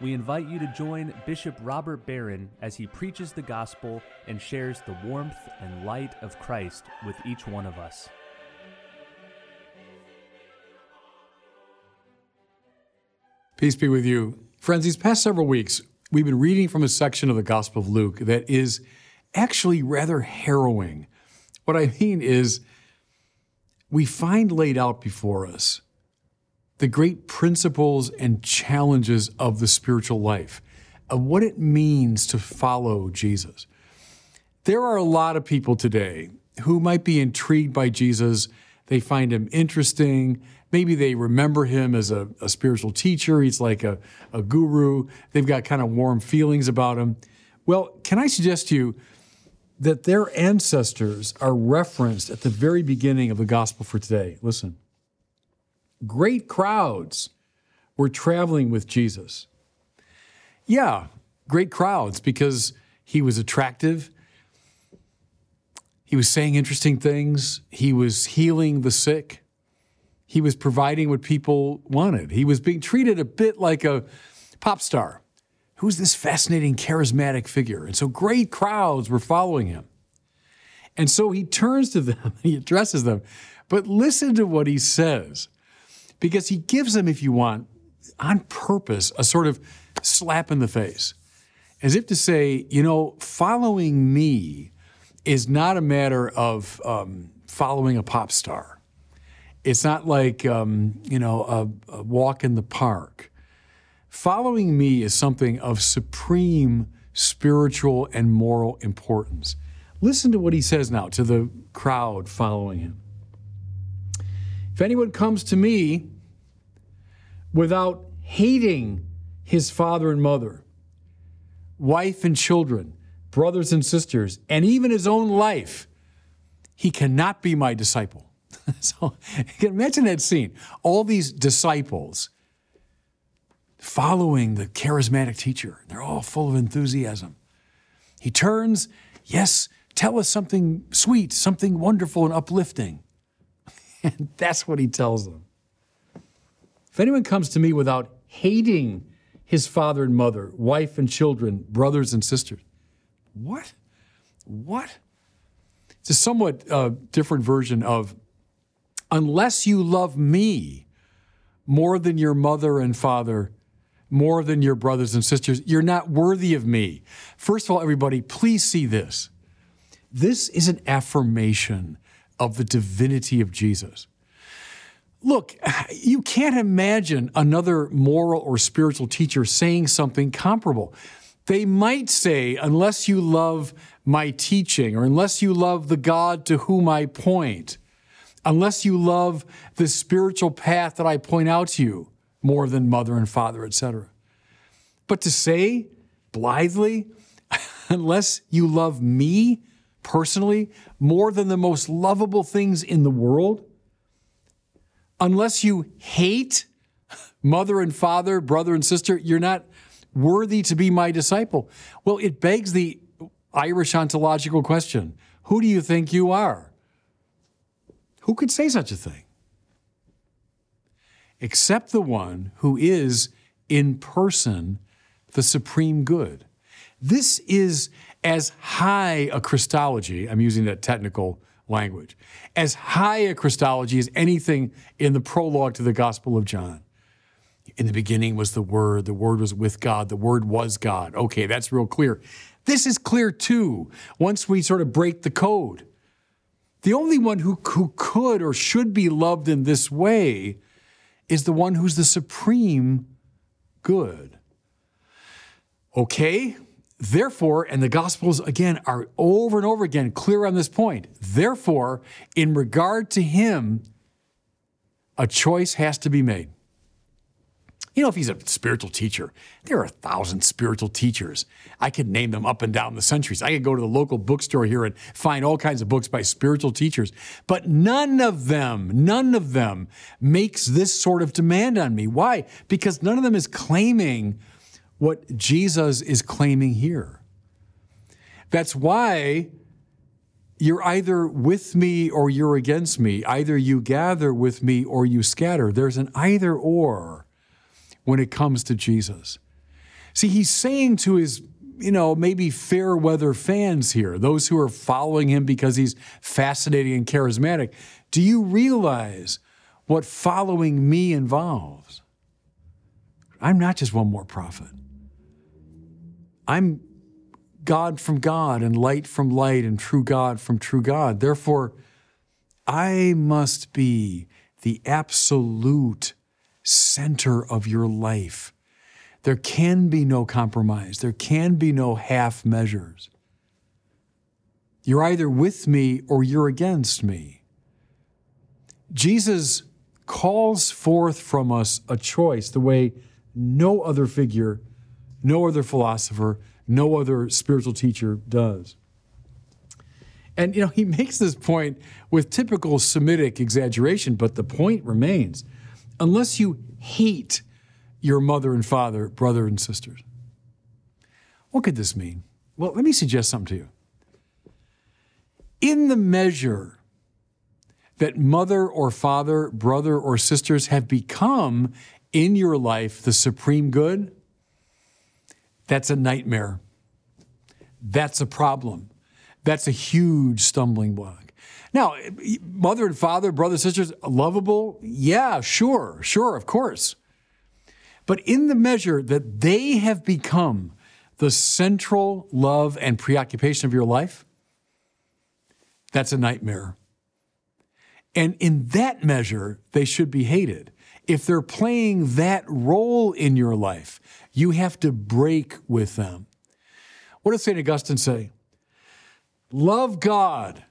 we invite you to join Bishop Robert Barron as he preaches the gospel and shares the warmth and light of Christ with each one of us. Peace be with you. Friends, these past several weeks, we've been reading from a section of the Gospel of Luke that is actually rather harrowing. What I mean is, we find laid out before us the great principles and challenges of the spiritual life, of what it means to follow Jesus. There are a lot of people today who might be intrigued by Jesus. They find him interesting. Maybe they remember him as a, a spiritual teacher. He's like a, a guru. They've got kind of warm feelings about him. Well, can I suggest to you that their ancestors are referenced at the very beginning of the gospel for today? Listen. Great crowds were traveling with Jesus. Yeah, great crowds because he was attractive. He was saying interesting things. He was healing the sick. He was providing what people wanted. He was being treated a bit like a pop star. Who's this fascinating, charismatic figure? And so great crowds were following him. And so he turns to them, he addresses them. But listen to what he says because he gives them, if you want, on purpose, a sort of slap in the face, as if to say, you know, following me is not a matter of um, following a pop star. It's not like, um, you know, a, a walk in the park. Following me is something of supreme spiritual and moral importance. Listen to what he says now to the crowd following him. If anyone comes to me without hating his father and mother, wife and children, brothers and sisters, and even his own life, he cannot be my disciple. so can imagine that scene. All these disciples following the charismatic teacher, they're all full of enthusiasm. He turns, yes, tell us something sweet, something wonderful and uplifting. And that's what he tells them. If anyone comes to me without hating his father and mother, wife and children, brothers and sisters, what? What? It's a somewhat uh, different version of unless you love me more than your mother and father, more than your brothers and sisters, you're not worthy of me. First of all, everybody, please see this. This is an affirmation of the divinity of Jesus. Look, you can't imagine another moral or spiritual teacher saying something comparable. They might say, unless you love my teaching, or unless you love the God to whom I point, unless you love the spiritual path that I point out to you more than mother and father, etc. But to say blithely, unless you love me personally more than the most lovable things in the world, unless you hate mother and father, brother and sister, you're not worthy to be my disciple. Well, it begs the Irish ontological question Who do you think you are? Who could say such a thing? Except the one who is in person the supreme good. This is as high a Christology, I'm using that technical language, as high a Christology as anything in the prologue to the Gospel of John. In the beginning was the Word, the Word was with God, the Word was God. Okay, that's real clear. This is clear too, once we sort of break the code. The only one who, who could or should be loved in this way is the one who's the supreme good. Okay, Therefore, and the Gospels again are over and over again clear on this point. Therefore, in regard to him, a choice has to be made. You know, if he's a spiritual teacher, there are a thousand spiritual teachers. I could name them up and down the centuries. I could go to the local bookstore here and find all kinds of books by spiritual teachers. But none of them, none of them makes this sort of demand on me. Why? Because none of them is claiming what Jesus is claiming here. That's why you're either with me or you're against me. Either you gather with me or you scatter. There's an either or when it comes to Jesus. See, he's saying to his, you know, maybe fair weather fans here, those who are following him because he's fascinating and charismatic, do you realize what following me involves? I'm not just one more prophet. I'm God from God and light from light and true God from true God. Therefore, I must be the absolute center of your life. There can be no compromise, there can be no half measures. You're either with me or you're against me. Jesus calls forth from us a choice the way no other figure, no other philosopher, no other spiritual teacher does. And you know, he makes this point with typical Semitic exaggeration, but the point remains unless you hate your mother and father, brother and sisters. What could this mean? Well, let me suggest something to you. In the measure that mother or father, brother or sisters have become in your life the supreme good, that's a nightmare. That's a problem. That's a huge stumbling block. Now, mother and father, brothers, sisters, lovable? Yeah, sure, sure, of course. But in the measure that they have become the central love and preoccupation of your life, that's a nightmare. And in that measure, they should be hated. If they're playing that role in your life, you have to break with them. What does St. Augustine say? Love God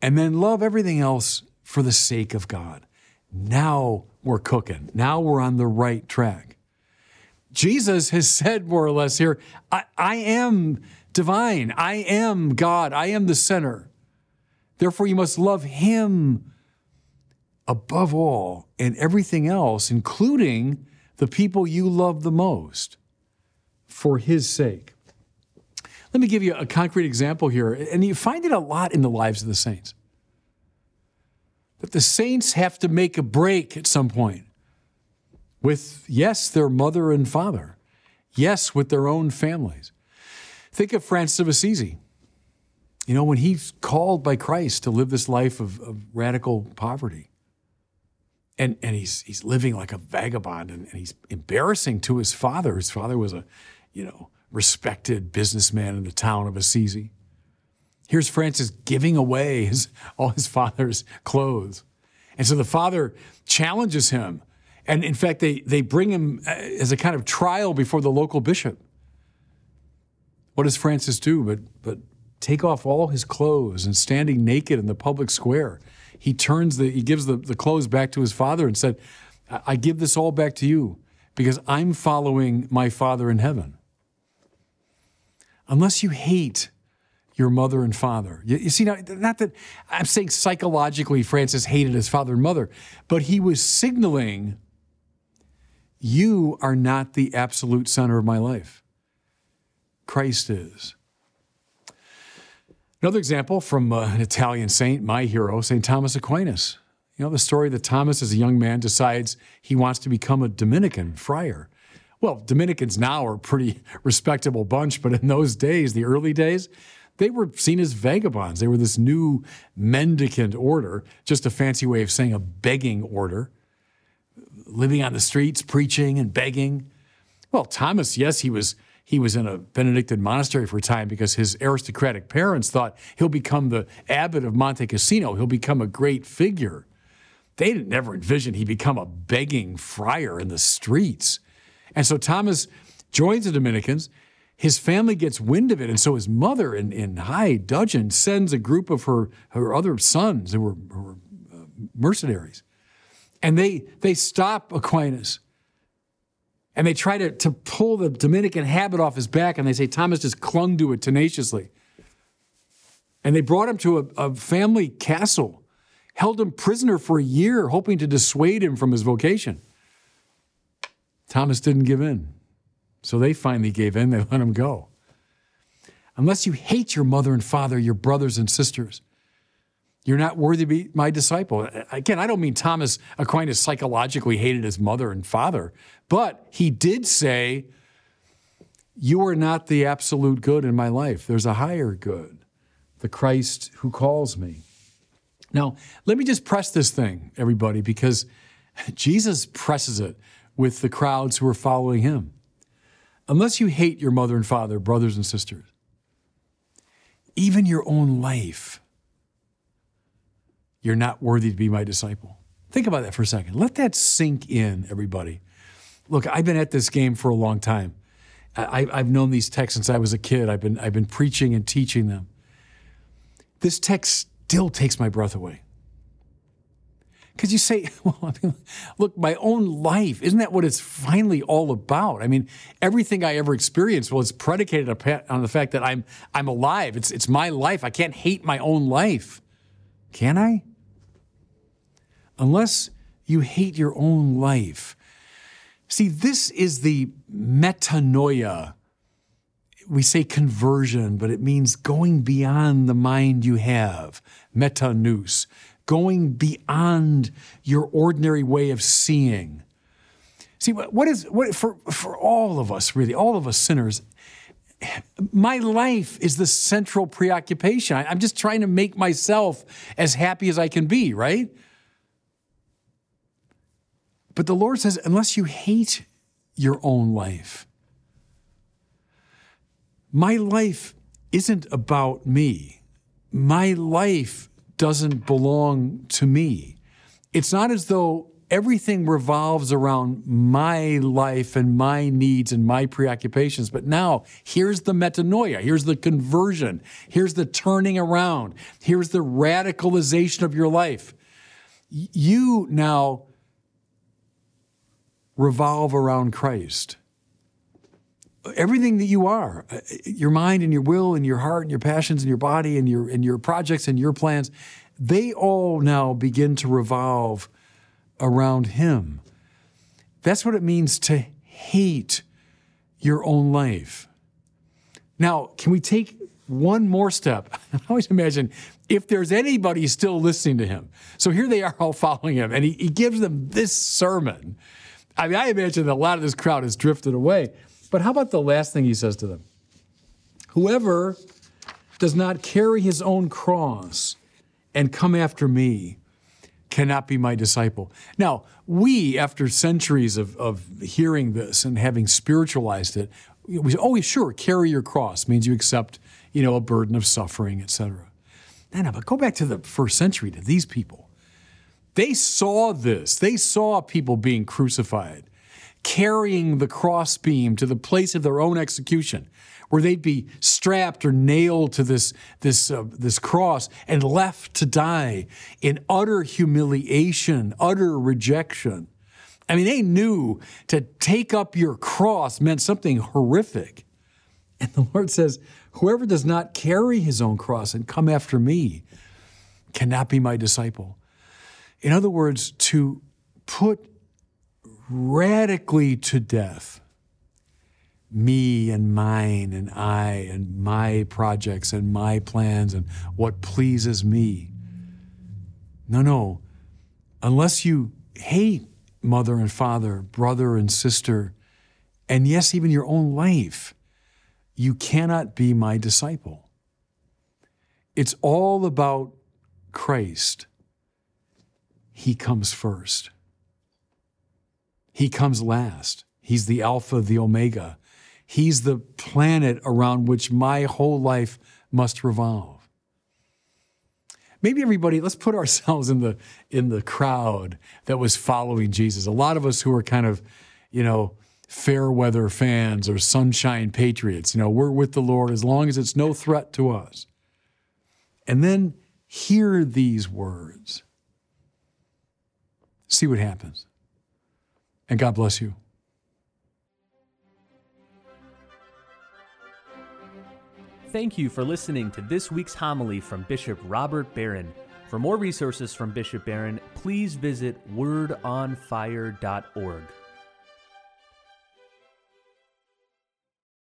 and then love everything else for the sake of God. Now we're cooking. Now we're on the right track. Jesus has said more or less here I, I am divine. I am God. I am the center. Therefore, you must love Him above all and everything else, including the people you love the most, for His sake. Let me give you a concrete example here, and you find it a lot in the lives of the saints. That the saints have to make a break at some point with, yes, their mother and father, yes, with their own families. Think of Francis of Assisi. You know, when he's called by Christ to live this life of, of radical poverty, and, and he's, he's living like a vagabond, and, and he's embarrassing to his father. His father was a, you know, respected businessman in the town of Assisi. Here's Francis giving away his, all his father's clothes. And so the father challenges him. And in fact, they, they bring him uh, as a kind of trial before the local bishop. What does Francis do but, but take off all his clothes and standing naked in the public square? He turns the, he gives the, the clothes back to his father and said, I give this all back to you because I'm following my father in heaven unless you hate your mother and father. You, you see, now, not that I'm saying psychologically Francis hated his father and mother, but he was signaling you are not the absolute center of my life. Christ is. Another example from uh, an Italian saint, my hero, St. Thomas Aquinas. You know the story that Thomas, as a young man, decides he wants to become a Dominican friar well, Dominicans now are a pretty respectable bunch, but in those days, the early days, they were seen as vagabonds. They were this new mendicant order, just a fancy way of saying a begging order, living on the streets, preaching and begging. Well, Thomas, yes, he was he was in a Benedictine monastery for a time because his aristocratic parents thought he'll become the abbot of Monte Cassino. He'll become a great figure. They never envisioned he'd become a begging friar in the streets. And so Thomas joins the Dominicans. His family gets wind of it. And so his mother in, in high dudgeon sends a group of her, her other sons who were, who were uh, mercenaries. And they, they stop Aquinas and they try to, to pull the Dominican habit off his back, and they say Thomas just clung to it tenaciously. And they brought him to a, a family castle, held him prisoner for a year, hoping to dissuade him from his vocation. Thomas didn't give in. So they finally gave in, they let him go. Unless you hate your mother and father, your brothers and sisters, you're not worthy to be my disciple. Again, I don't mean Thomas Aquinas psychologically hated his mother and father, but he did say, You are not the absolute good in my life. There's a higher good, the Christ who calls me. Now, let me just press this thing, everybody, because Jesus presses it with the crowds who are following him. Unless you hate your mother and father, brothers and sisters, even your own life, you're not worthy to be my disciple. Think about that for a second. Let that sink in, everybody. Look, I've been at this game for a long time. I, have known these texts since I was a kid. I've been, I've been preaching and teaching them. This text still takes my breath away. Because you say, well, I mean, look, my own life, isn't that what it's finally all about? I mean, everything I ever experienced, well, it's predicated on the fact that I'm, I'm alive. It's, it's my life. I can't hate my own life. Can I? Unless you hate your own life. See, this is the metanoia. We say conversion, but it means going beyond the mind you have, metanous, going beyond your ordinary way of seeing. See, what is what for for all of us, really, all of us sinners, my life is the central preoccupation. I'm just trying to make myself as happy as I can be, right? But the Lord says, unless you hate your own life, my life isn't about me. My life doesn't belong to me. It's not as though everything revolves around my life and my needs and my preoccupations. But now, here's the metanoia, here's the conversion, here's the turning around, here's the radicalization of your life. You now revolve around Christ. Everything that you are, uh, your mind and your will and your heart and your passions and your body and your and your projects and your plans, they all now begin to revolve around him. That's what it means to hate your own life. Now, can we take one more step? I always imagine if there's anybody still listening to him. So here they are all following him, and he, he gives them this sermon I mean, I imagine that a lot of this crowd has drifted away. But how about the last thing he says to them? Whoever does not carry his own cross and come after me cannot be my disciple. Now, we, after centuries of, of hearing this and having spiritualized it, we say, oh, sure, carry your cross means you accept, you know, a burden of suffering, etc. No, no, but go back to the first century, to these people. They saw this. They saw people being crucified, carrying the crossbeam to the place of their own execution, where they'd be strapped or nailed to this, this, uh, this cross and left to die in utter humiliation, utter rejection. I mean, they knew to take up your cross meant something horrific. And the Lord says, Whoever does not carry his own cross and come after me cannot be my disciple. In other words, to put radically to death me and mine and I and my projects and my plans and what pleases me. No, no. Unless you hate mother and father, brother and sister, and yes, even your own life, you cannot be my disciple. It's all about Christ he comes first. He comes last. He's the Alpha, the Omega. He's the planet around which my whole life must revolve. Maybe everybody, let's put ourselves in the in the crowd that was following Jesus. A lot of us who are kind of, you know, fair weather fans or sunshine patriots, you know, we're with the Lord as long as it's no threat to us. And then hear these words See what happens. And God bless you. Thank you for listening to this week's homily from Bishop Robert Barron. For more resources from Bishop Barron, please visit wordonfire.org.